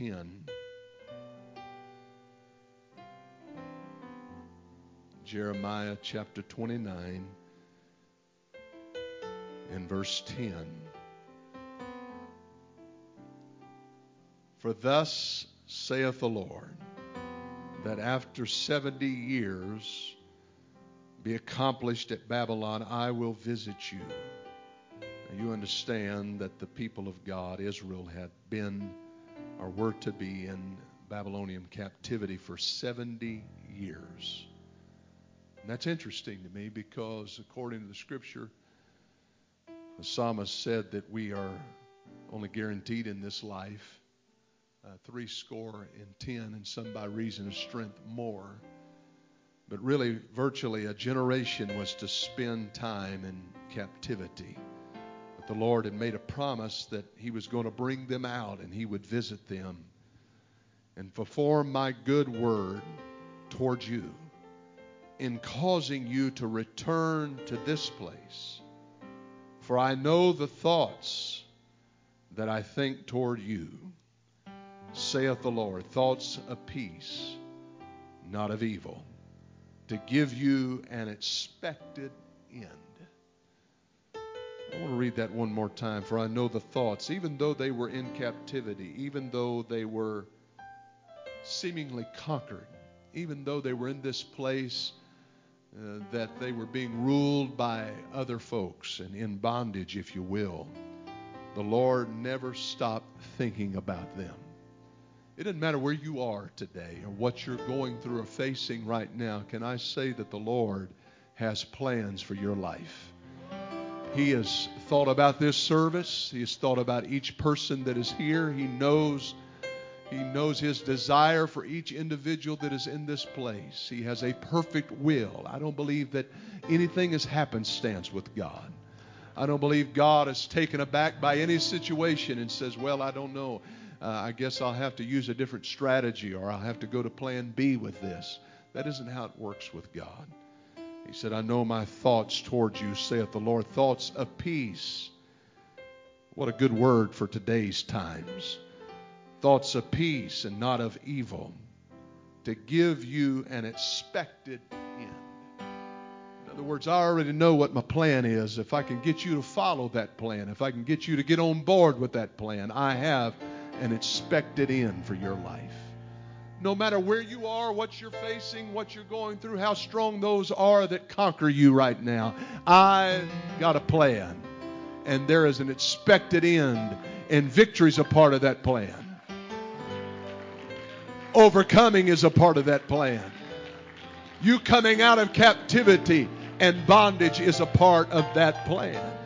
10. Jeremiah chapter 29 and verse 10. For thus saith the Lord, that after 70 years be accomplished at Babylon, I will visit you. Now you understand that the people of God, Israel, had been or were to be in Babylonian captivity for 70 years. And that's interesting to me because, according to the scripture, the psalmist said that we are only guaranteed in this life uh, three score and ten, and some by reason of strength more. But really, virtually a generation was to spend time in captivity. The Lord had made a promise that He was going to bring them out and He would visit them and perform my good word towards you in causing you to return to this place. For I know the thoughts that I think toward you, saith the Lord, thoughts of peace, not of evil, to give you an expected end. I want to read that one more time. For I know the thoughts, even though they were in captivity, even though they were seemingly conquered, even though they were in this place uh, that they were being ruled by other folks and in bondage, if you will, the Lord never stopped thinking about them. It doesn't matter where you are today or what you're going through or facing right now. Can I say that the Lord has plans for your life? He has thought about this service. He has thought about each person that is here. He knows he knows his desire for each individual that is in this place. He has a perfect will. I don't believe that anything is happenstance with God. I don't believe God is taken aback by any situation and says, Well, I don't know. Uh, I guess I'll have to use a different strategy or I'll have to go to plan B with this. That isn't how it works with God. He said, I know my thoughts towards you, saith the Lord, thoughts of peace. What a good word for today's times thoughts of peace and not of evil, to give you an expected end. In other words, I already know what my plan is. If I can get you to follow that plan, if I can get you to get on board with that plan, I have an expected end for your life. No matter where you are, what you're facing, what you're going through, how strong those are that conquer you right now, I got a plan. And there is an expected end, and victory's a part of that plan. Overcoming is a part of that plan. You coming out of captivity and bondage is a part of that plan.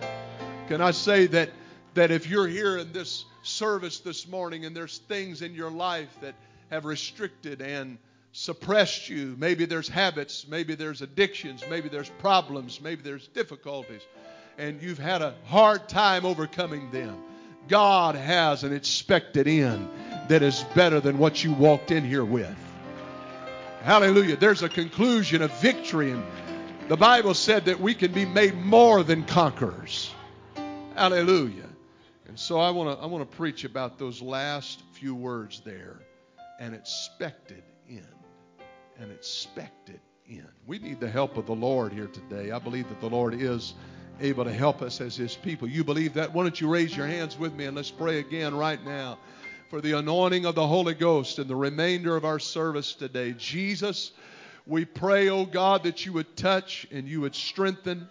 Can I say that that if you're here in this service this morning and there's things in your life that have restricted and suppressed you, maybe there's habits, maybe there's addictions, maybe there's problems, maybe there's difficulties, and you've had a hard time overcoming them. God has an expected end that is better than what you walked in here with. Hallelujah. There's a conclusion of victory, and the Bible said that we can be made more than conquerors. Hallelujah. And so I want to I want to preach about those last few words there. An expected end. An expected end. We need the help of the Lord here today. I believe that the Lord is able to help us as his people. You believe that? Why don't you raise your hands with me and let's pray again right now for the anointing of the Holy Ghost and the remainder of our service today. Jesus, we pray, oh God, that you would touch and you would strengthen.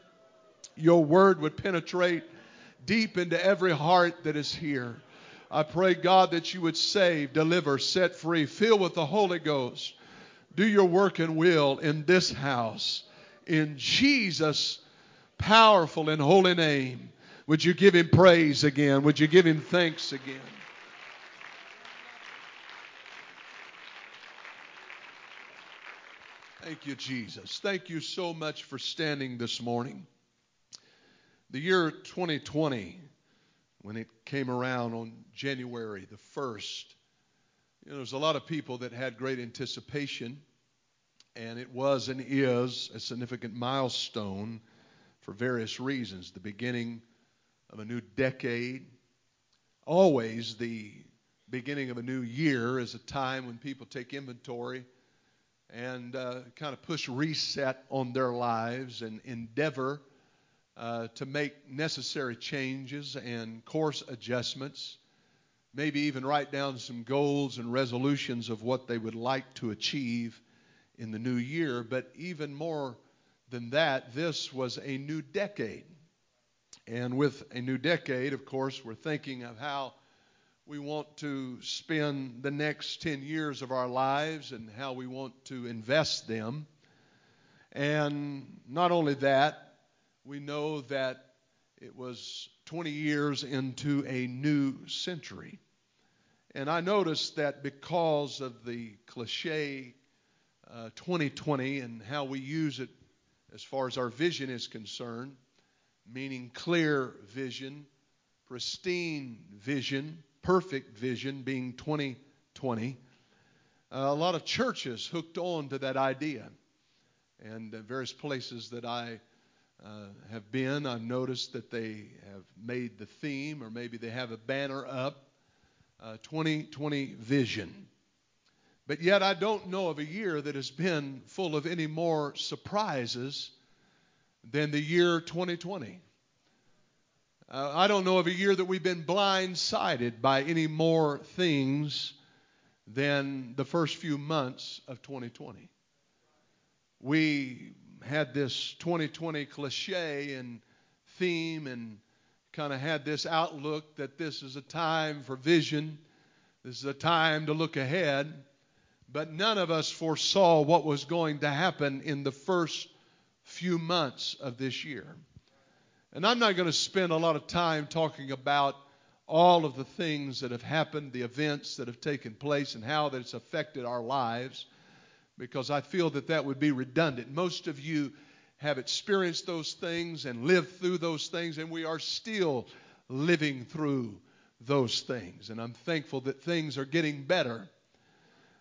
Your word would penetrate deep into every heart that is here. I pray, God, that you would save, deliver, set free, fill with the Holy Ghost. Do your work and will in this house. In Jesus' powerful and holy name, would you give him praise again? Would you give him thanks again? Thank you, Jesus. Thank you so much for standing this morning. The year 2020 when it came around on January the 1st, you know, there's a lot of people that had great anticipation, and it was and is a significant milestone for various reasons. The beginning of a new decade, always the beginning of a new year is a time when people take inventory and uh, kind of push reset on their lives and endeavor uh, to make necessary changes and course adjustments maybe even write down some goals and resolutions of what they would like to achieve in the new year. But even more than that, this was a new decade. And with a new decade, of course, we're thinking of how we want to spend the next 10 years of our lives and how we want to invest them. And not only that, we know that it was 20 years into a new century. And I noticed that because of the cliche uh, 2020 and how we use it as far as our vision is concerned, meaning clear vision, pristine vision, perfect vision being 2020, uh, a lot of churches hooked on to that idea. And uh, various places that I uh, have been, I've noticed that they have made the theme, or maybe they have a banner up, uh, 2020 vision. But yet, I don't know of a year that has been full of any more surprises than the year 2020. Uh, I don't know of a year that we've been blindsided by any more things than the first few months of 2020. We had this 2020 cliche and theme and kind of had this outlook that this is a time for vision, this is a time to look ahead. But none of us foresaw what was going to happen in the first few months of this year. And I'm not going to spend a lot of time talking about all of the things that have happened, the events that have taken place, and how that's affected our lives because I feel that that would be redundant. Most of you have experienced those things and lived through those things, and we are still living through those things. And I'm thankful that things are getting better.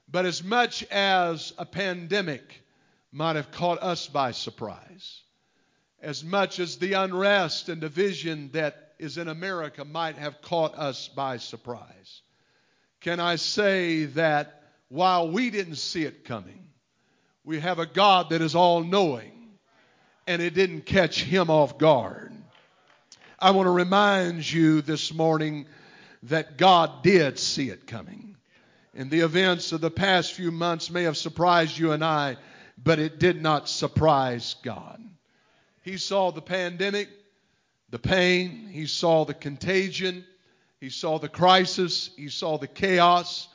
But as much as a pandemic might have caught us by surprise, as much as the unrest and division that is in America might have caught us by surprise, can I say that while we didn't see it coming. We have a God that is all knowing, and it didn't catch him off guard. I want to remind you this morning that God did see it coming. And the events of the past few months may have surprised you and I, but it did not surprise God. He saw the pandemic, the pain, he saw the contagion, he saw the crisis, he saw the chaos,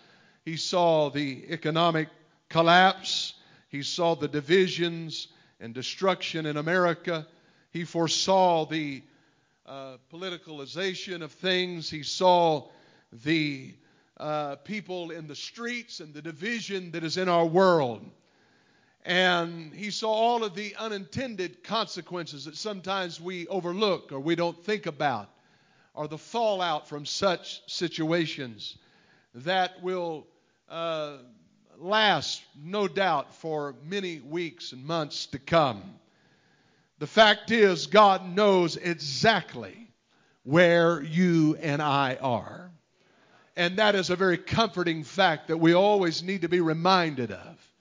he saw the economic collapse. He saw the divisions and destruction in America. He foresaw the uh, politicalization of things. He saw the uh, people in the streets and the division that is in our world. And he saw all of the unintended consequences that sometimes we overlook or we don't think about, or the fallout from such situations that will uh, last, no doubt, for many weeks and months to come. The fact is, God knows exactly where you and I are. And that is a very comforting fact that we always need to be reminded of.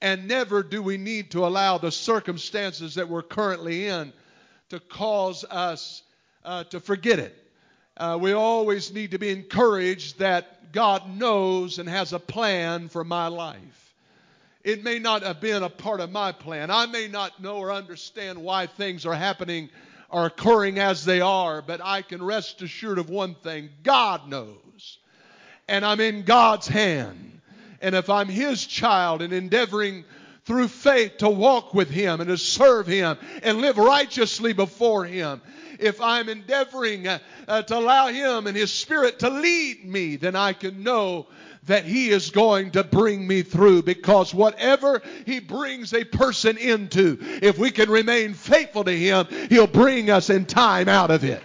And never do we need to allow the circumstances that we're currently in to cause us uh, to forget it. Uh, we always need to be encouraged that God knows and has a plan for my life. It may not have been a part of my plan. I may not know or understand why things are happening or occurring as they are, but I can rest assured of one thing God knows. And I'm in God's hand. And if I'm His child and endeavoring through faith to walk with Him and to serve Him and live righteously before Him, if I'm endeavoring uh, uh, to allow Him and His Spirit to lead me, then I can know that He is going to bring me through because whatever He brings a person into, if we can remain faithful to Him, He'll bring us in time out of it.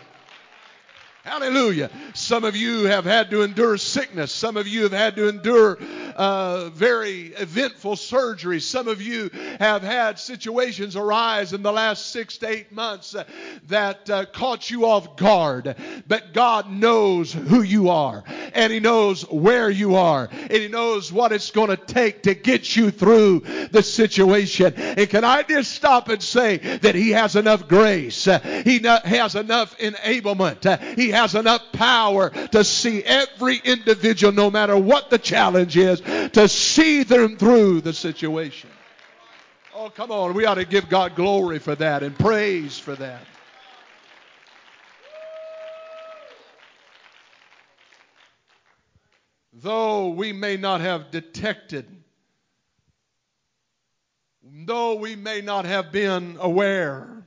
Hallelujah. Some of you have had to endure sickness. Some of you have had to endure uh, very eventful surgery. Some of you have had situations arise in the last six to eight months uh, that uh, caught you off guard. But God knows who you are, and He knows where you are, and He knows what it's going to take to get you through the situation. And can I just stop and say that He has enough grace, uh, He has enough enablement, He has enough power to see every individual, no matter what the challenge is, to see them through the situation. Oh, come on. We ought to give God glory for that and praise for that. Though we may not have detected, though we may not have been aware,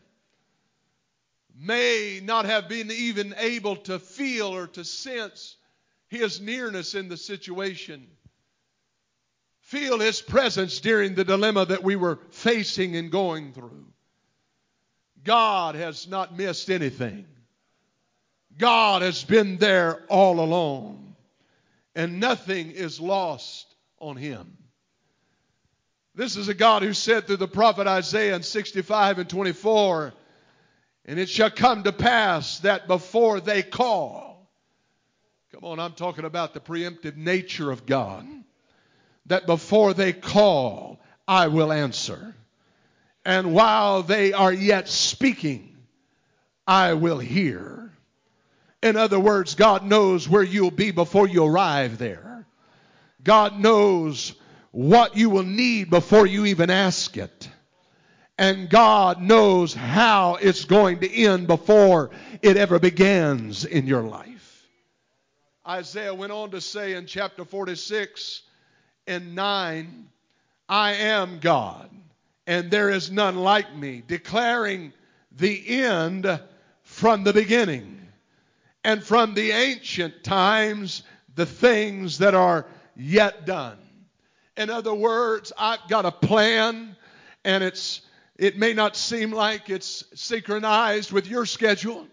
may not have been even able to feel or to sense his nearness in the situation. Feel his presence during the dilemma that we were facing and going through. God has not missed anything. God has been there all along. And nothing is lost on him. This is a God who said through the prophet Isaiah in 65 and 24, and it shall come to pass that before they call, come on, I'm talking about the preemptive nature of God, that before they call, I will answer. And while they are yet speaking, I will hear. In other words, God knows where you'll be before you arrive there. God knows what you will need before you even ask it. And God knows how it's going to end before it ever begins in your life. Isaiah went on to say in chapter 46 and 9, I am God, and there is none like me, declaring the end from the beginning, and from the ancient times, the things that are yet done. In other words, I've got a plan, and it's it may not seem like it's synchronized with your schedule.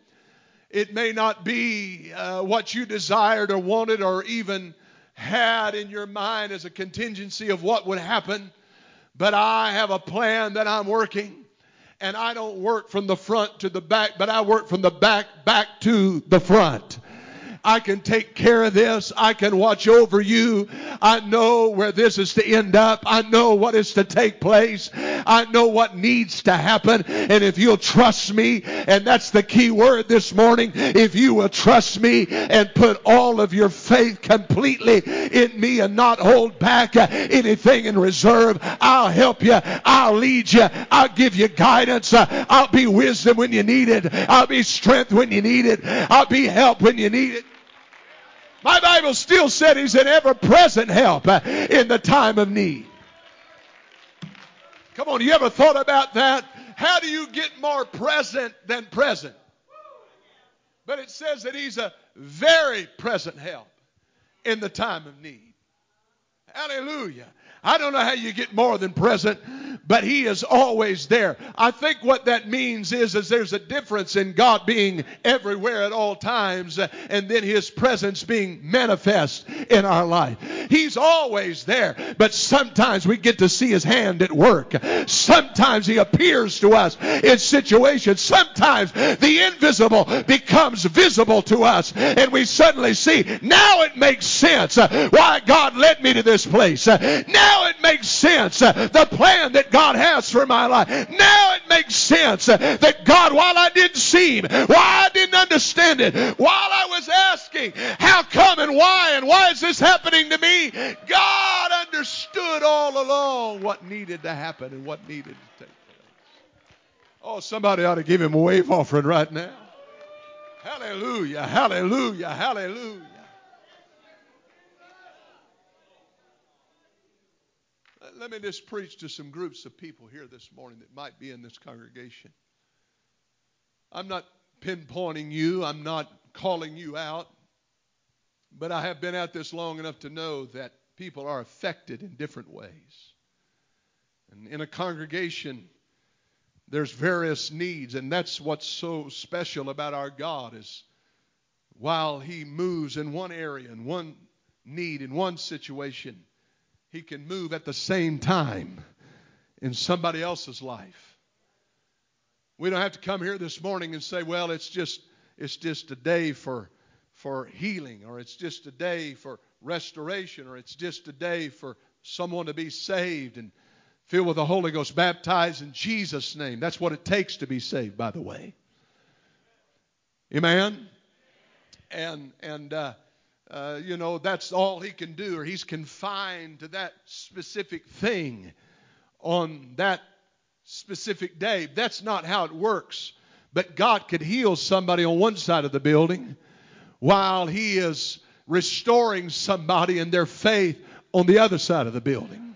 It may not be uh, what you desired or wanted or even had in your mind as a contingency of what would happen. But I have a plan that I'm working. And I don't work from the front to the back, but I work from the back back to the front. I can take care of this. I can watch over you. I know where this is to end up. I know what is to take place. I know what needs to happen. And if you'll trust me, and that's the key word this morning, if you will trust me and put all of your faith completely in me and not hold back anything in reserve, I'll help you. I'll lead you. I'll give you guidance. I'll be wisdom when you need it. I'll be strength when you need it. I'll be help when you need it. My Bible still said he's an ever present help uh, in the time of need. Come on, you ever thought about that? How do you get more present than present? But it says that he's a very present help in the time of need. Hallelujah. I don't know how you get more than present, but He is always there. I think what that means is, is there's a difference in God being everywhere at all times uh, and then His presence being manifest in our life. He's always there, but sometimes we get to see His hand at work. Sometimes He appears to us in situations. Sometimes the invisible becomes visible to us and we suddenly see, now it makes sense why God led me to this place. Now now it makes sense. The plan that God has for my life. Now it makes sense that God, while I didn't see Him, while I didn't understand it, while I was asking, how come and why and why is this happening to me? God understood all along what needed to happen and what needed to take place. Oh, somebody ought to give Him a wave offering right now. Hallelujah, hallelujah, hallelujah. Let, me just preach to some groups of people here this morning that might be in this congregation. I'm not pinpointing you, I'm not calling you out, but I have been at this long enough to know that people are affected in different ways. And in a congregation, there's various needs, and that's what's so special about our God is while He moves in one area, in one need, in one situation, He can move at the same time in somebody else's life. We don't have to come here this morning and say, well, it's just it's just a day for for healing or it's just a day for restoration or it's just a day for someone to be saved and filled with the Holy Ghost, baptized in Jesus' name. That's what it takes to be saved, by the way. Amen. And and uh, uh, you know that's all he can do, or he's confined to that specific thing on that specific day. That's not how it works. But God could heal somebody on one side of the building while He is restoring somebody in their faith on the other side of the building.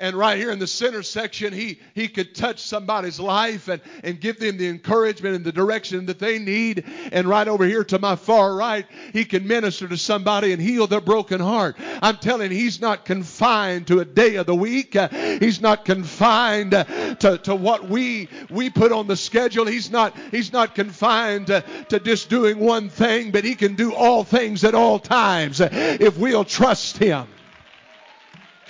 And right here in the center section, he, he could touch somebody's life and, and give them the encouragement and the direction that they need. And right over here to my far right, he can minister to somebody and heal their broken heart. I'm telling you, he's not confined to a day of the week. Uh, he's not confined uh, to, to what we we put on the schedule. He's not he's not confined to, to just doing one thing, but he can do all things at all times uh, if we'll trust him.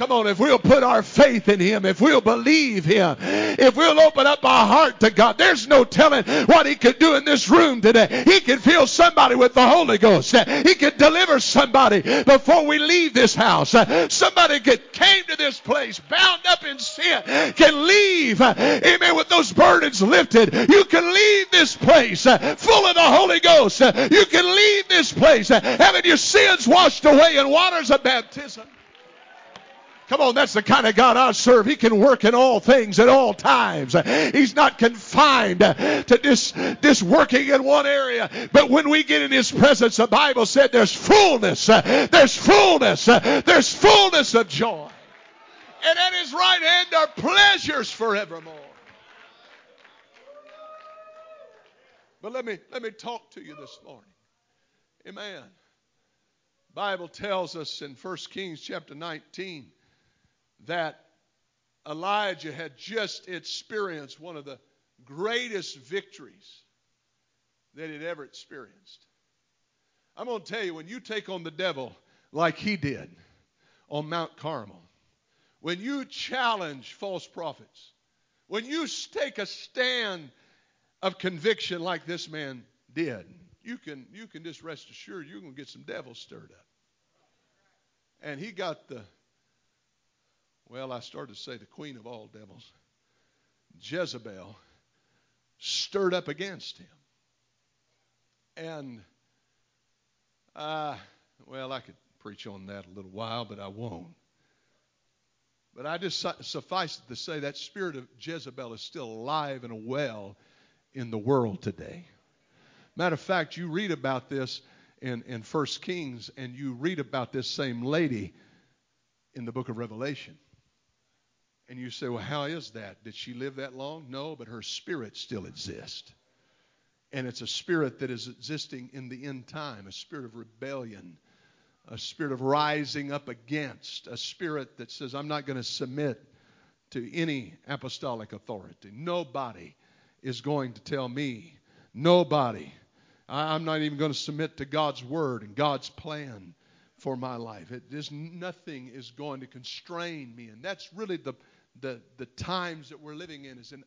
Come on, if we'll put our faith in Him, if we'll believe Him, if we'll open up our heart to God, there's no telling what He could do in this room today. He could fill somebody with the Holy Ghost. He could deliver somebody before we leave this house. Somebody that came to this place bound up in sin can leave, amen, with those burdens lifted. You can leave this place full of the Holy Ghost. You can leave this place having your sins washed away in waters of baptism. Come on, that's the kind of God I serve. He can work in all things at all times. He's not confined to just, just working in one area. But when we get in His presence, the Bible said there's fullness, there's fullness, there's fullness of joy. And at His right hand are pleasures forevermore. But let me let me talk to you this morning. Amen. Bible tells us in 1 Kings chapter 19 that Elijah had just experienced one of the greatest victories that he'd ever experienced. I'm going to tell you, when you take on the devil like he did on Mount Carmel, when you challenge false prophets, when you take a stand of conviction like this man did, you can, you can just rest assured you're going to get some devils stirred up. And he got the well, I started to say the queen of all devils, Jezebel, stirred up against him. And, uh, well, I could preach on that a little while, but I won't. But I just suffice it to say that spirit of Jezebel is still alive and well in the world today. Matter of fact, you read about this in, in 1 Kings, and you read about this same lady in the book of Revelation. And you say, well, how is that? Did she live that long? No, but her spirit still exists. And it's a spirit that is existing in the end time, a spirit of rebellion, a spirit of rising up against, a spirit that says, I'm not going to submit to any apostolic authority. Nobody is going to tell me. Nobody. I'm not even going to submit to God's word and God's plan for my life. Nothing is going to constrain me, and that's really the the, the times that we're living in is in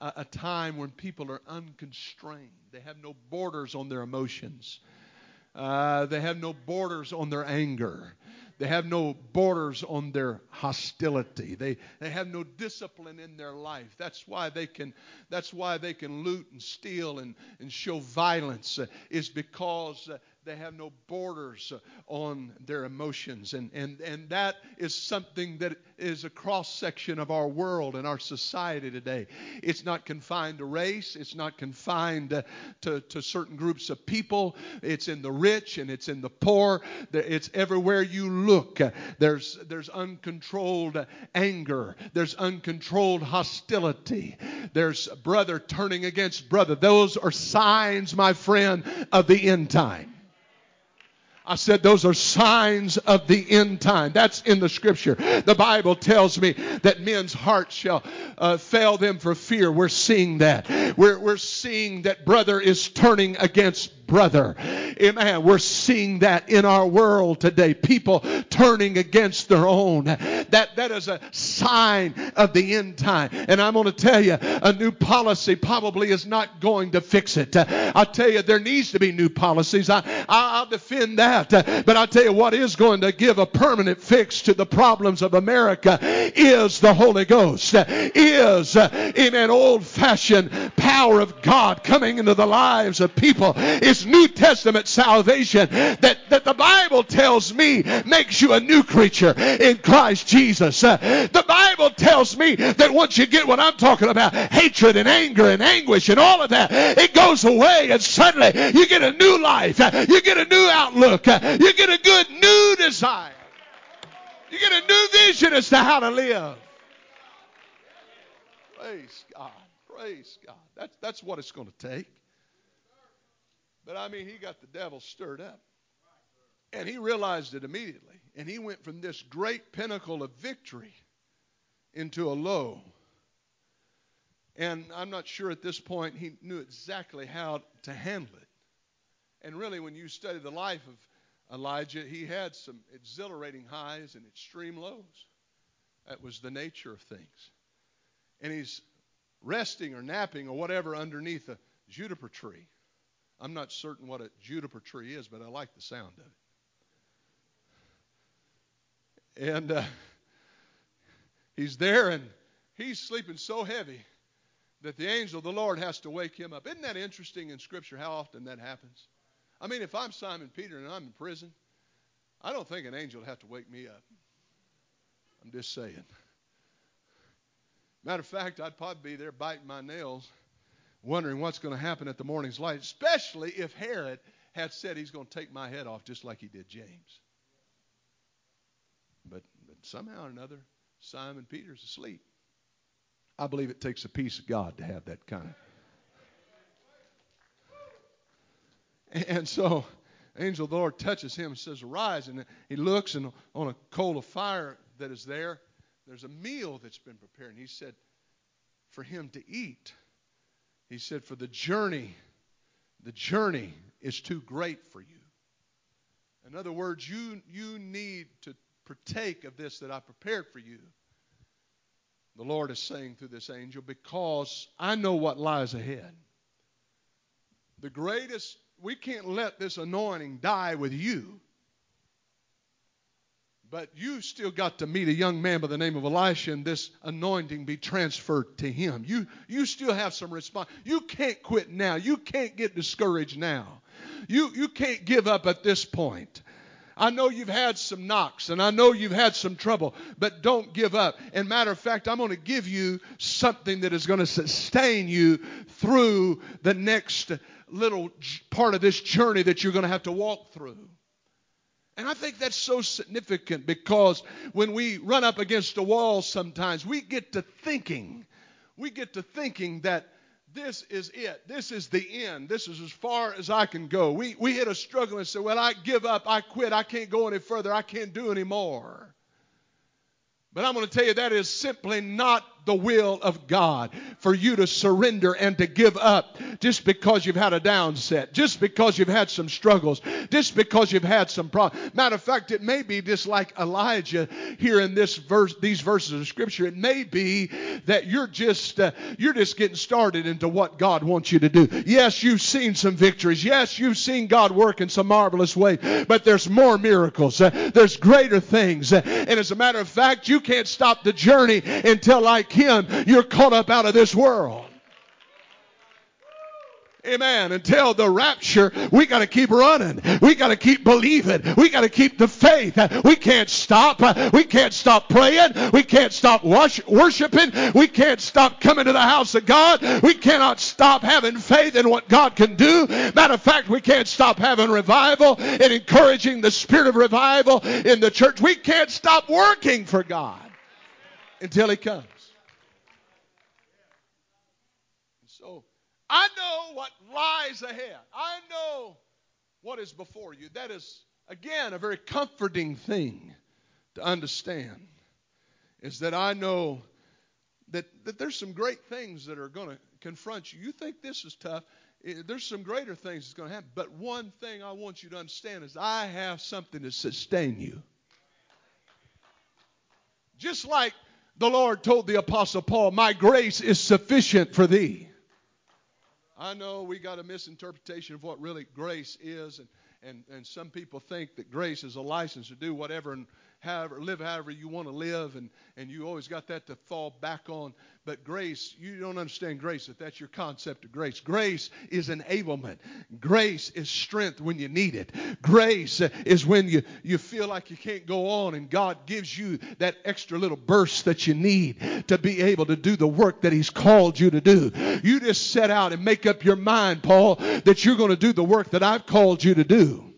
a, a time when people are unconstrained. They have no borders on their emotions. Uh, they have no borders on their anger. They have no borders on their hostility. They, they have no discipline in their life. That's why they can, that's why they can loot and steal and, and show violence, uh, is because uh, they have no borders on their emotions. And, and, and that is something that is a cross section of our world and our society today. It's not confined to race, it's not confined to, to certain groups of people. It's in the rich and it's in the poor. It's everywhere you look. There's, there's uncontrolled anger, there's uncontrolled hostility, there's brother turning against brother. Those are signs, my friend, of the end time. I said those are signs of the end time. That's in the scripture. The Bible tells me that men's hearts shall uh, fail them for fear. We're seeing that. We're, we're seeing that brother is turning against brother. Amen. We're seeing that in our world today. People turning against their own. That, that is a sign of the end time. And I'm going to tell you, a new policy probably is not going to fix it. I tell you, there needs to be new policies. I, I'll defend that. But I tell you, what is going to give a permanent fix to the problems of America is the Holy Ghost. Is, in an old fashioned power of God coming into the lives of people. It's New Testament salvation that, that the Bible tells me makes you a new creature in Christ Jesus. Uh, the Bible tells me that once you get what I'm talking about, hatred and anger and anguish and all of that, it goes away and suddenly you get a new life. Uh, you get a new outlook. Uh, you get a good new desire. You get a new vision as to how to live. Praise God. Praise God. That's, that's what it's going to take. But I mean, he got the devil stirred up. And he realized it immediately. And he went from this great pinnacle of victory into a low. And I'm not sure at this point he knew exactly how to handle it. And really, when you study the life of Elijah, he had some exhilarating highs and extreme lows. That was the nature of things. And he's resting or napping or whatever underneath a juniper tree. I'm not certain what a juniper tree is, but I like the sound of it. And uh, he's there and he's sleeping so heavy that the angel of the Lord has to wake him up. Isn't that interesting in Scripture how often that happens? I mean, if I'm Simon Peter and I'm in prison, I don't think an angel would have to wake me up. I'm just saying. Matter of fact, I'd probably be there biting my nails wondering what's going to happen at the morning's light, especially if Herod had said he's going to take my head off just like he did James. But, but somehow or another, Simon Peter's asleep. I believe it takes a peace of God to have that kind of. And so, angel of the Lord touches him and says, Arise. And he looks, and on a coal of fire that is there, there's a meal that's been prepared. And he said, For him to eat. He said, For the journey, the journey is too great for you. In other words, you, you need to partake of this that I prepared for you. The Lord is saying through this angel, because I know what lies ahead. The greatest, we can't let this anointing die with you. But you still got to meet a young man by the name of Elisha and this anointing be transferred to him. You, you still have some response. You can't quit now. You can't get discouraged now. You, you can't give up at this point. I know you've had some knocks and I know you've had some trouble, but don't give up. And matter of fact, I'm going to give you something that is going to sustain you through the next little part of this journey that you're going to have to walk through. And I think that's so significant because when we run up against a wall sometimes, we get to thinking, we get to thinking that this is it. This is the end. This is as far as I can go. We, we hit a struggle and say, well, I give up. I quit. I can't go any further. I can't do any more. But I'm going to tell you that is simply not the will of God for you to surrender and to give up just because you've had a downset, just because you've had some struggles, just because you've had some problems. Matter of fact, it may be just like Elijah here in this verse, these verses of Scripture. It may be that you're just uh, you're just getting started into what God wants you to do. Yes, you've seen some victories. Yes, you've seen God work in some marvelous way. But there's more miracles. Uh, there's greater things. Uh, and as a matter of fact, you can't stop the journey until like you're caught up out of this world. Amen. Until the rapture, we got to keep running. We got to keep believing. We got to keep the faith. We can't stop. We can't stop praying. We can't stop worshiping. We can't stop coming to the house of God. We cannot stop having faith in what God can do. Matter of fact, we can't stop having revival and encouraging the spirit of revival in the church. We can't stop working for God until He comes. I know what lies ahead. I know what is before you. That is, again, a very comforting thing to understand. Is that I know that, that there's some great things that are going to confront you. You think this is tough. Eh, there's some greater things that's going to happen. But one thing I want you to understand is I have something to sustain you. Just like the Lord told the Apostle Paul, My grace is sufficient for thee. I know we got a misinterpretation of what really grace is, and, and, and some people think that grace is a license to do whatever and however, live however you want to live, and, and you always got that to fall back on. But grace, you don't understand grace if that's your concept of grace. Grace is enablement. Grace is strength when you need it. Grace is when you, you feel like you can't go on, and God gives you that extra little burst that you need to be able to do the work that He's called you to do. You just set out and make up your mind, Paul, that you're going to do the work that I've called you to do.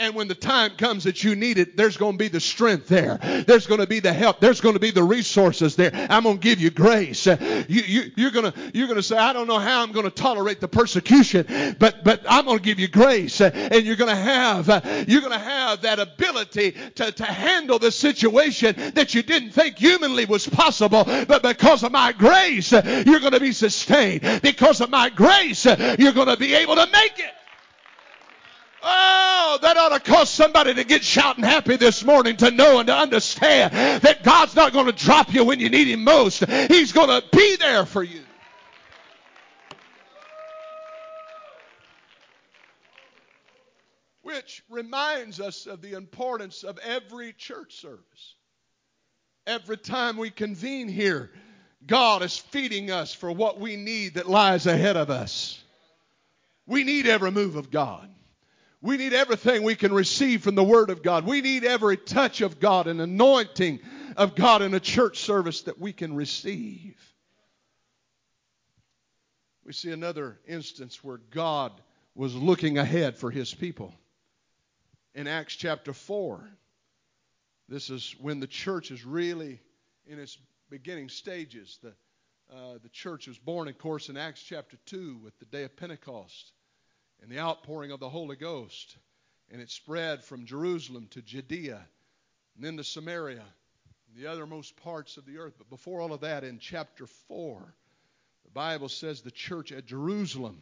And when the time comes that you need it, there's going to be the strength there. There's going to be the help. There's going to be the resources there. I'm going to give you grace. You, you, you're going to, you're going to say, I don't know how I'm going to tolerate the persecution, but, but I'm going to give you grace. And you're going to have, you're going to have that ability to, to handle the situation that you didn't think humanly was possible. But because of my grace, you're going to be sustained. Because of my grace, you're going to be able to make it. Oh, that ought to cause somebody to get shouting happy this morning to know and to understand that God's not going to drop you when you need Him most. He's going to be there for you. Which reminds us of the importance of every church service. Every time we convene here, God is feeding us for what we need that lies ahead of us. We need every move of God. We need everything we can receive from the Word of God. We need every touch of God and anointing of God in a church service that we can receive. We see another instance where God was looking ahead for His people. In Acts chapter 4, this is when the church is really in its beginning stages. The, uh, the church was born, of course, in Acts chapter 2 with the day of Pentecost and the outpouring of the Holy Ghost. And it spread from Jerusalem to Judea and then to Samaria and the othermost parts of the earth. But before all of that, in chapter 4, the Bible says the church at Jerusalem,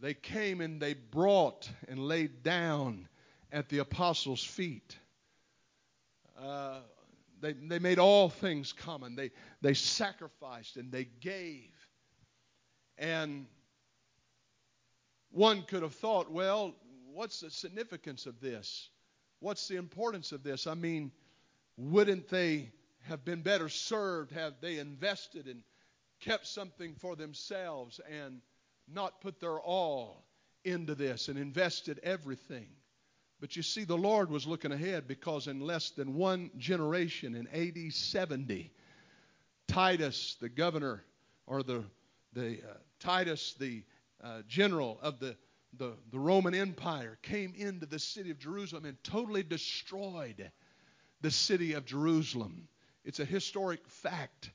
they came and they brought and laid down at the apostles' feet. Uh, they, they made all things common. They, they sacrificed and they gave. And one could have thought, well, what's the significance of this? What's the importance of this? I mean, wouldn't they have been better served have they invested and kept something for themselves and not put their all into this and invested everything? But you see, the Lord was looking ahead because in less than one generation, in AD 70, Titus, the governor, or the, the uh, Titus, the uh, general of the, the, the Roman Empire came into the city of Jerusalem and totally destroyed the city of Jerusalem. It's a historic fact.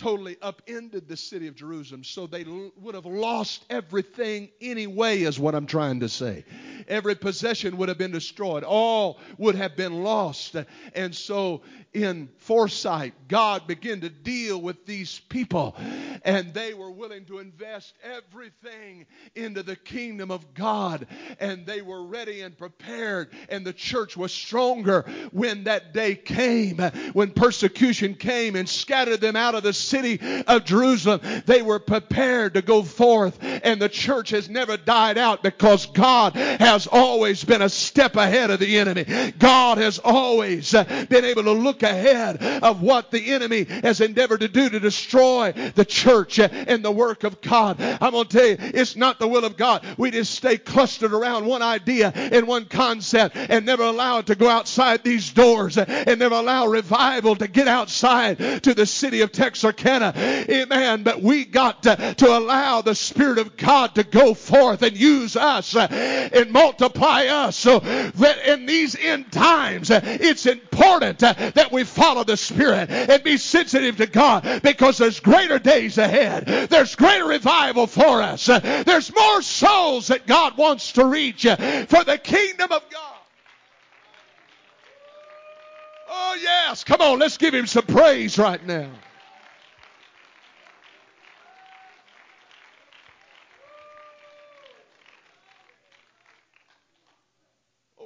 Totally upended the city of Jerusalem. So they l- would have lost everything anyway, is what I'm trying to say. Every possession would have been destroyed. All would have been lost. And so in foresight, God began to deal with these people, and they were willing to invest everything into the kingdom of God, and they were ready and prepared, and the church was stronger when that day came, when persecution came and scattered them out of the city of Jerusalem. They were prepared to go forth, and the church has never died out because God has always been a step ahead of the enemy. God has always uh, been able to look ahead of what the enemy has endeavored to do to destroy the church and the work of God. I'm going to tell you, it's not the will of God. We just stay clustered around one idea and one concept and never allow it to go outside these doors and never allow revival to get outside to the city of Texarkana. Uh, amen. But we got to, to allow the Spirit of God to go forth and use us uh, and multiply us so that in these end times uh, it's important that we follow the Spirit and be sensitive to God because there's greater days ahead. There's greater revival for us. There's more souls that God wants to reach for the kingdom of God. Oh, yes. Come on, let's give him some praise right now.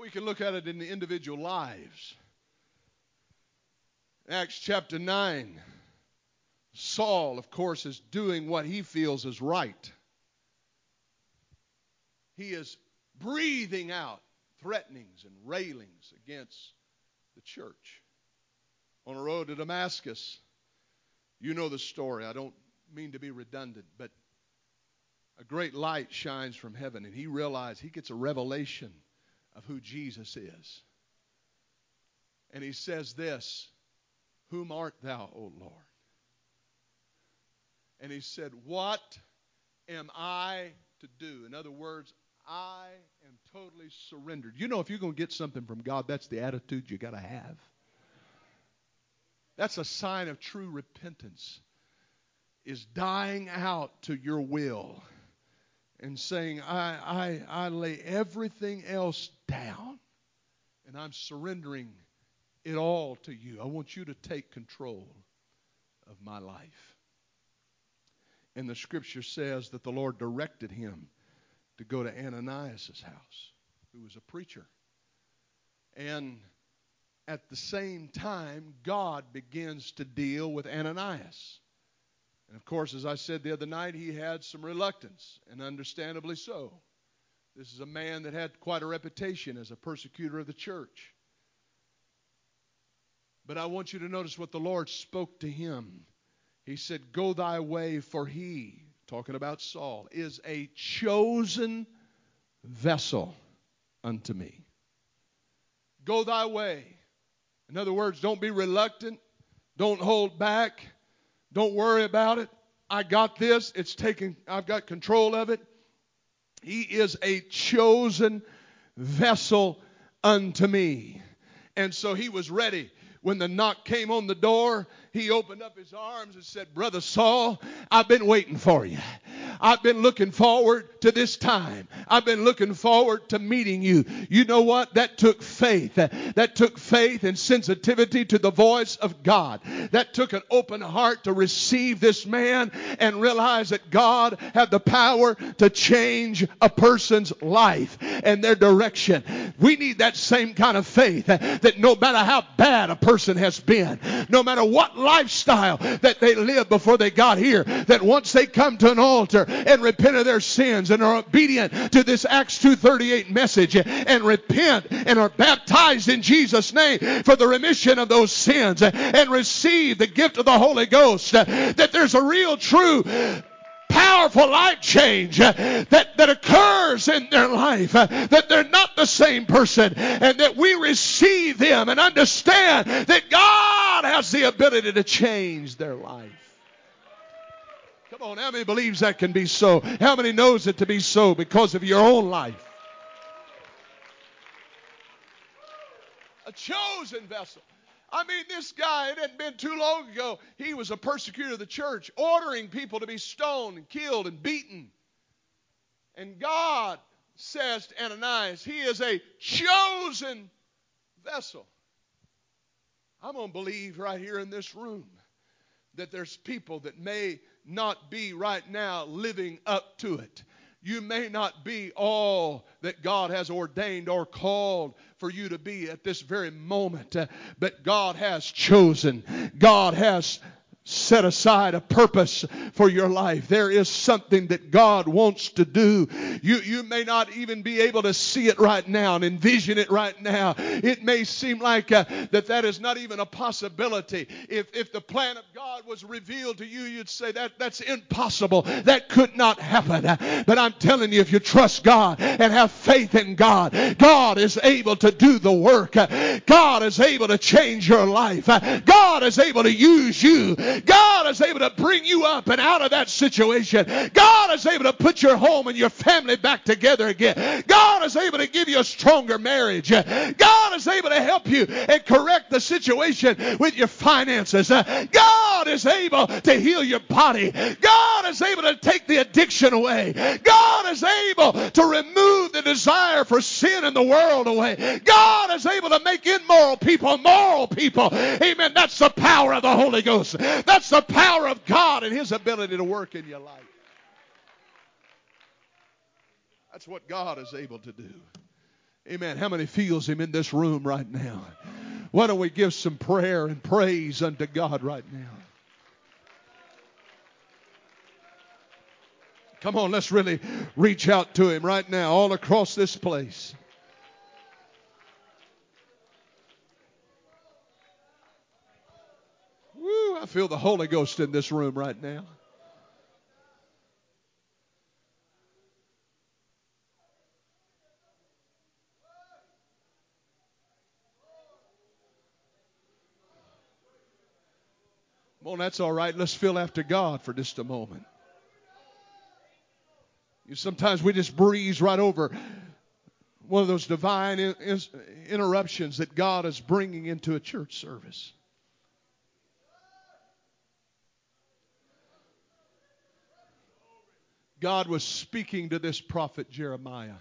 We can look at it in the individual lives. Acts chapter 9. Saul, of course, is doing what he feels is right. He is breathing out threatenings and railings against the church. On the road to Damascus, you know the story. I don't mean to be redundant, but a great light shines from heaven, and he realizes he gets a revelation of who Jesus is. And he says this Whom art thou, O Lord? And he said, What am I to do? In other words, I am totally surrendered. You know, if you're going to get something from God, that's the attitude you got to have. That's a sign of true repentance, is dying out to your will and saying, I, I, I lay everything else down and I'm surrendering it all to you. I want you to take control of my life. And the scripture says that the Lord directed him to go to Ananias' house, who was a preacher. And at the same time, God begins to deal with Ananias. And of course, as I said the other night, he had some reluctance, and understandably so. This is a man that had quite a reputation as a persecutor of the church. But I want you to notice what the Lord spoke to him. He said, Go thy way, for he, talking about Saul, is a chosen vessel unto me. Go thy way. In other words, don't be reluctant. Don't hold back. Don't worry about it. I got this. It's taken, I've got control of it. He is a chosen vessel unto me. And so he was ready. When the knock came on the door, he opened up his arms and said, Brother Saul, I've been waiting for you. I've been looking forward to this time. I've been looking forward to meeting you. You know what? That took faith. That took faith and sensitivity to the voice of God. That took an open heart to receive this man and realize that God had the power to change a person's life and their direction. We need that same kind of faith that no matter how bad a person has been, no matter what lifestyle that they lived before they got here, that once they come to an altar and repent of their sins and are obedient to this Acts 2.38 message and repent and are baptized in Jesus' name for the remission of those sins and receive the gift of the Holy Ghost, that there's a real true powerful life change that, that occurs in their life, that they're not the same person, and that we receive them and understand that God has the ability to change their life. Come on, how many believes that can be so? How many knows it to be so because of your own life? A chosen vessel. I mean, this guy, it hadn't been too long ago, he was a persecutor of the church, ordering people to be stoned and killed and beaten. And God says to Ananias, he is a chosen vessel. I'm going to believe right here in this room that there's people that may not be right now living up to it. You may not be all that God has ordained or called for you to be at this very moment, uh, but God has chosen. God has set aside a purpose for your life. There is something that God wants to do. You, you may not even be able to see it right now and envision it right now. It may seem like uh, that that is not even a possibility. If, if the plan of God was revealed to you, you'd say that that's impossible. That could not happen. But I'm telling you, if you trust God and have faith in God, God is able to do the work. God is able to change your life. God is able to use you. God is able to bring you up and out of that situation. God is able to put your home and your family back together again. God is able to give you a stronger marriage. God is able to help you and correct the situation with your finances. God is able to heal your body. God is able to take the addiction away. God is able to remove desire for sin in the world away. God is able to make immoral people moral people. Amen. That's the power of the Holy Ghost. That's the power of God and His ability to work in your life. That's what God is able to do. Amen. How many feels Him in this room right now? Why don't we give some prayer and praise unto God right now? Come on, let's really reach out to Him right now, all across this place. Woo, I feel the Holy Ghost in this room right now. Come on, that's all right. Let's feel after God for just a moment. Sometimes we just breeze right over one of those divine in, in, interruptions that God is bringing into a church service. God was speaking to this prophet Jeremiah.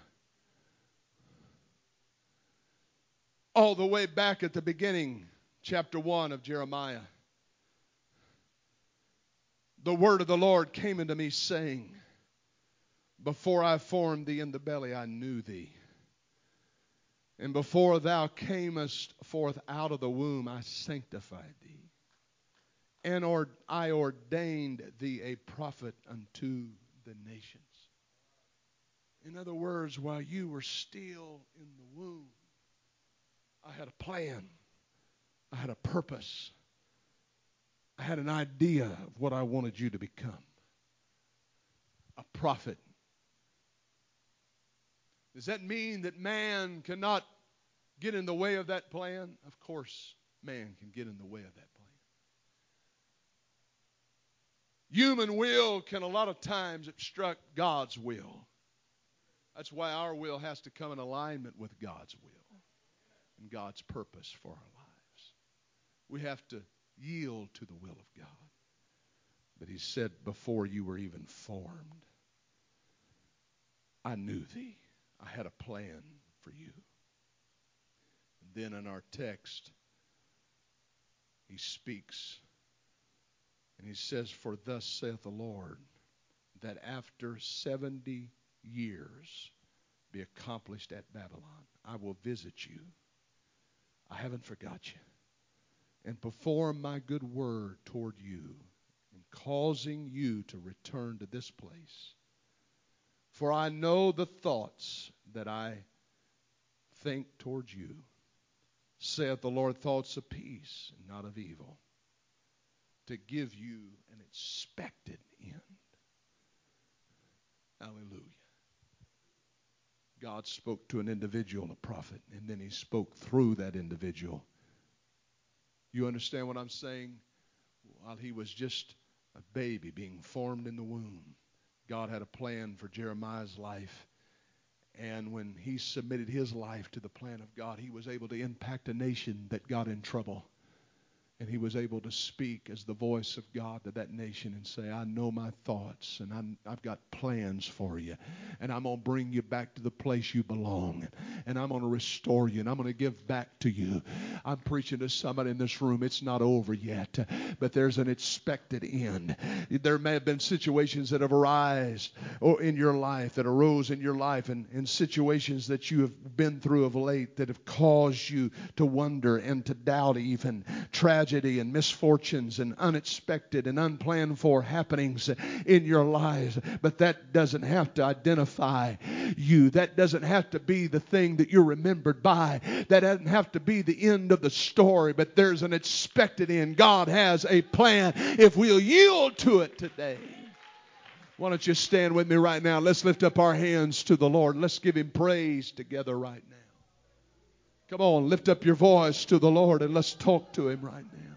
All the way back at the beginning, chapter 1 of Jeremiah. The word of the Lord came unto me, saying, Before I formed thee in the belly, I knew thee. And before thou camest forth out of the womb, I sanctified thee. And or, I ordained thee a prophet unto the nations. In other words, while you were still in the womb, I had a plan, I had a purpose, I had an idea of what I wanted you to become a prophet. Does that mean that man cannot get in the way of that plan? Of course, man can get in the way of that plan. Human will can a lot of times obstruct God's will. That's why our will has to come in alignment with God's will and God's purpose for our lives. We have to yield to the will of God. But He said, Before you were even formed, I knew thee. I had a plan for you. And then in our text, He speaks and he says, For thus saith the Lord, that after 70 years be accomplished at Babylon, I will visit you. I haven't forgot you. And perform my good word toward you in causing you to return to this place. For I know the thoughts that I think towards you, saith the Lord, thoughts of peace and not of evil to give you an expected end. Hallelujah. God spoke to an individual, a prophet, and then he spoke through that individual. You understand what I'm saying? While he was just a baby being formed in the womb, God had a plan for Jeremiah's life. And when he submitted his life to the plan of God, he was able to impact a nation that got in trouble. And he was able to speak as the voice of God to that nation and say, I know my thoughts and I'm, I've got plans for you. And I'm going to bring you back to the place you belong. And I'm going to restore you and I'm going to give back to you. I'm preaching to somebody in this room. It's not over yet, but there's an expected end. There may have been situations that have arisen oh, in your life, that arose in your life, and, and situations that you have been through of late that have caused you to wonder and to doubt even. Tragedy tragedy and misfortunes and unexpected and unplanned for happenings in your lives. But that doesn't have to identify you. That doesn't have to be the thing that you're remembered by. That doesn't have to be the end of the story, but there's an expected end. God has a plan if we'll yield to it today. Why don't you stand with me right now? Let's lift up our hands to the Lord. Let's give Him praise together right now. Come on, lift up your voice to the Lord and let's talk to Him right now.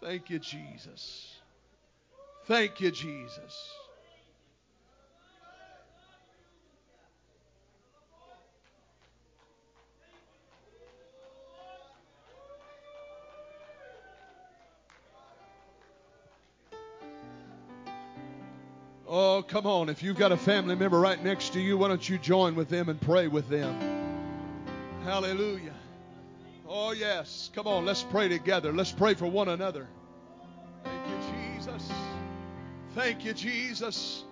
Thank you, Jesus. Thank you, Jesus. Oh, come on. If you've got a family member right next to you, why don't you join with them and pray with them? Hallelujah. Oh, yes. Come on, let's pray together. Let's pray for one another. Thank you, Jesus. Thank you, Jesus.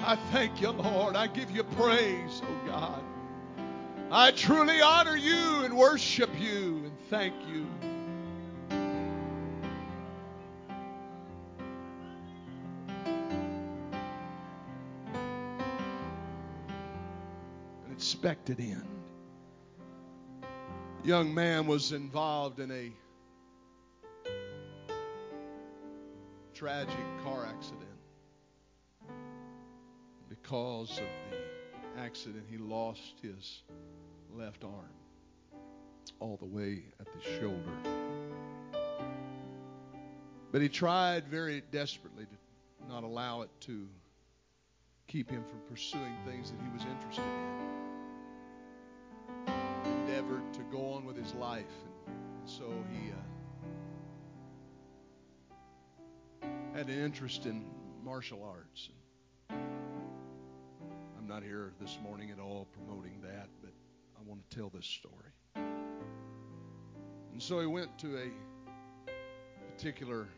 I thank you, Lord. I give you praise, oh God. I truly honor you and worship you and thank you. Expected end. Young man was involved in a tragic car accident. Because of the accident, he lost his left arm all the way at the shoulder. But he tried very desperately to not allow it to keep him from pursuing things that he was interested in go on with his life. And so he uh, had an interest in martial arts. I'm not here this morning at all promoting that, but I want to tell this story. And so he went to a particular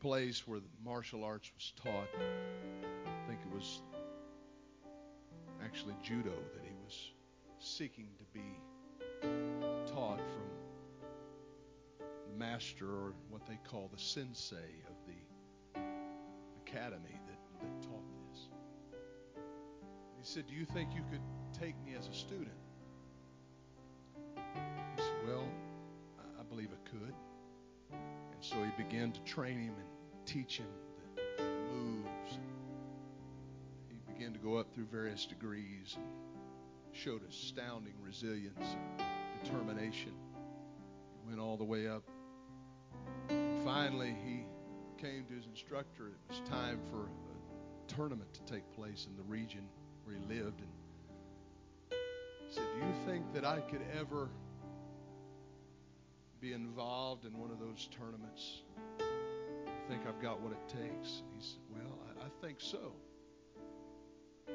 place where martial arts was taught. I think it was actually judo that he was seeking to be master or what they call the sensei of the academy that, that taught this. He said, Do you think you could take me as a student? He said, Well, I believe I could. And so he began to train him and teach him the moves. He began to go up through various degrees and showed astounding resilience and determination. He went all the way up. Finally, he came to his instructor. It was time for a tournament to take place in the region where he lived. And he said, Do you think that I could ever be involved in one of those tournaments? I think I've got what it takes. He said, Well, I, I think so.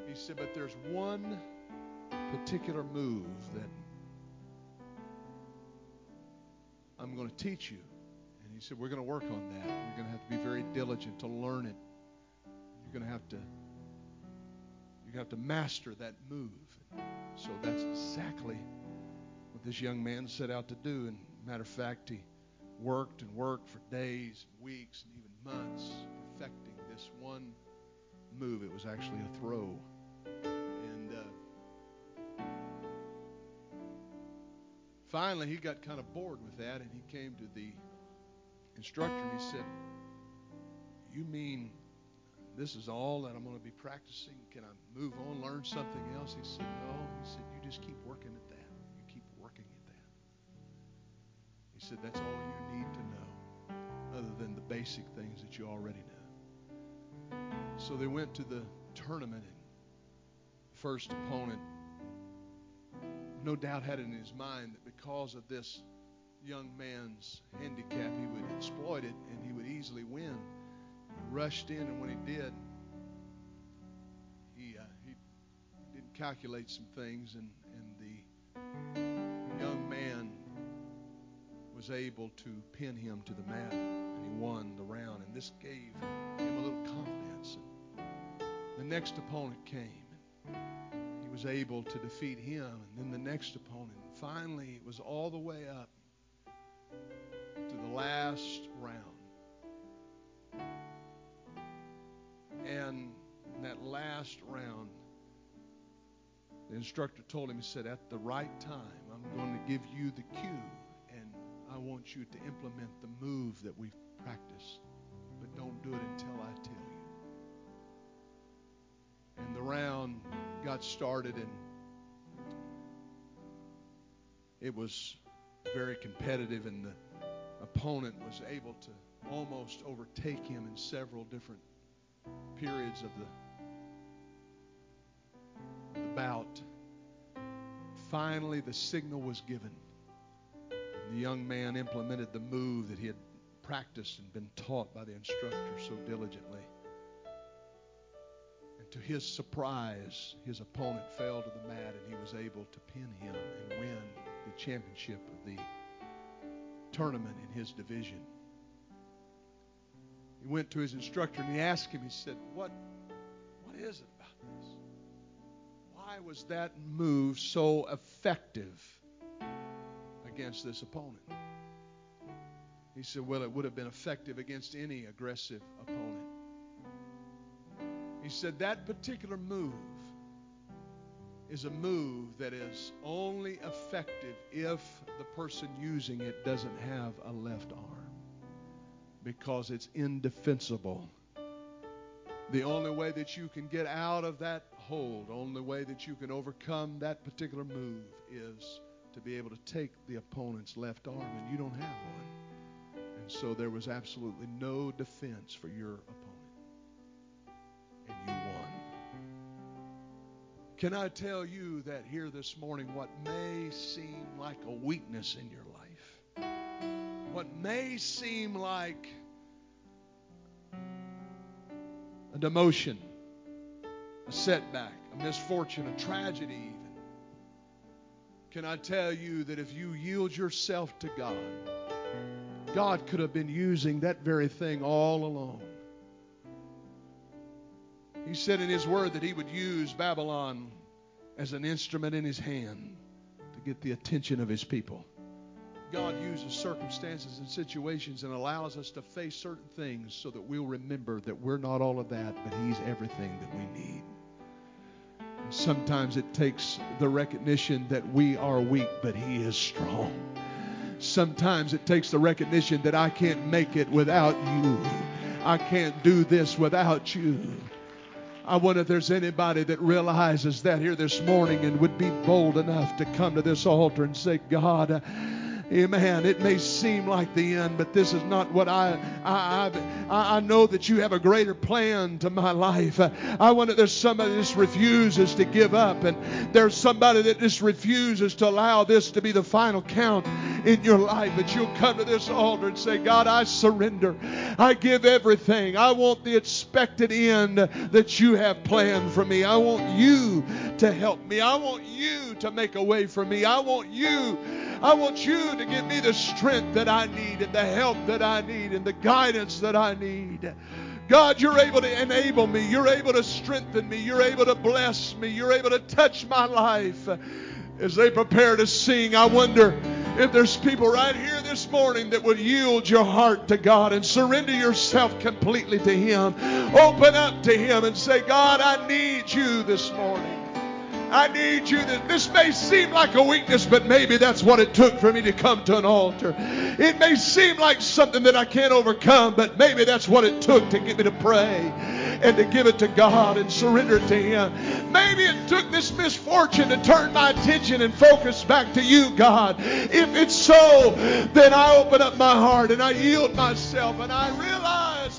He said, But there's one particular move that I'm going to teach you. He said, We're going to work on that. You're going to have to be very diligent to learn it. You're going to have to you have to master that move. So that's exactly what this young man set out to do. And matter of fact, he worked and worked for days, weeks, and even months, perfecting this one move. It was actually a throw. And uh, finally, he got kind of bored with that, and he came to the instructor and he said, You mean this is all that I'm going to be practicing? Can I move on, learn something else? He said, No. He said, You just keep working at that. You keep working at that. He said, That's all you need to know, other than the basic things that you already know. So they went to the tournament, and first opponent no doubt had it in his mind that because of this young man's handicap, he would exploit it and he would easily win. He rushed in, and when he did, he, uh, he didn't calculate some things, and, and the young man was able to pin him to the mat, and he won the round. And this gave him a little confidence. And the next opponent came he was able to defeat him, and then the next opponent. Finally, it was all the way up. Last round. And in that last round, the instructor told him, he said, At the right time, I'm going to give you the cue, and I want you to implement the move that we've practiced. But don't do it until I tell you. And the round got started, and it was very competitive, and the opponent was able to almost overtake him in several different periods of the, the bout. Finally, the signal was given. The young man implemented the move that he had practiced and been taught by the instructor so diligently. And to his surprise, his opponent fell to the mat and he was able to pin him and win the championship of the tournament in his division. He went to his instructor and he asked him, he said, What, what is it about this? Why was that move so effective against this opponent? He said, Well, it would have been effective against any aggressive opponent. He said, That particular move is a move that is only effective if the person using it doesn't have a left arm because it's indefensible. The only way that you can get out of that hold, only way that you can overcome that particular move is to be able to take the opponent's left arm, and you don't have one. And so there was absolutely no defense for your opponent. And you won. Can I tell you that here this morning, what may seem like a weakness in your life, what may seem like a demotion, a setback, a misfortune, a tragedy, even. Can I tell you that if you yield yourself to God, God could have been using that very thing all along. He said in His Word that He would use Babylon as an instrument in His hand to get the attention of His people. God uses circumstances and situations and allows us to face certain things so that we'll remember that we're not all of that, but He's everything that we need. And sometimes it takes the recognition that we are weak, but He is strong. Sometimes it takes the recognition that I can't make it without you. I can't do this without you. I wonder if there's anybody that realizes that here this morning and would be bold enough to come to this altar and say, God, Amen. It may seem like the end, but this is not what I I I, I know that you have a greater plan to my life. I wonder there's somebody that just refuses to give up, and there's somebody that just refuses to allow this to be the final count in your life. But you'll come to this altar and say, God, I surrender. I give everything. I want the expected end that you have planned for me. I want you to help me. I want you to make a way for me. I want you I want you to give me the strength that I need and the help that I need and the guidance that I need. God, you're able to enable me. You're able to strengthen me. You're able to bless me. You're able to touch my life. As they prepare to sing, I wonder if there's people right here this morning that would yield your heart to God and surrender yourself completely to Him. Open up to Him and say, God, I need you this morning. I need you. This may seem like a weakness, but maybe that's what it took for me to come to an altar. It may seem like something that I can't overcome, but maybe that's what it took to get me to pray and to give it to God and surrender it to Him. Maybe it took this misfortune to turn my attention and focus back to you, God. If it's so, then I open up my heart and I yield myself and I realize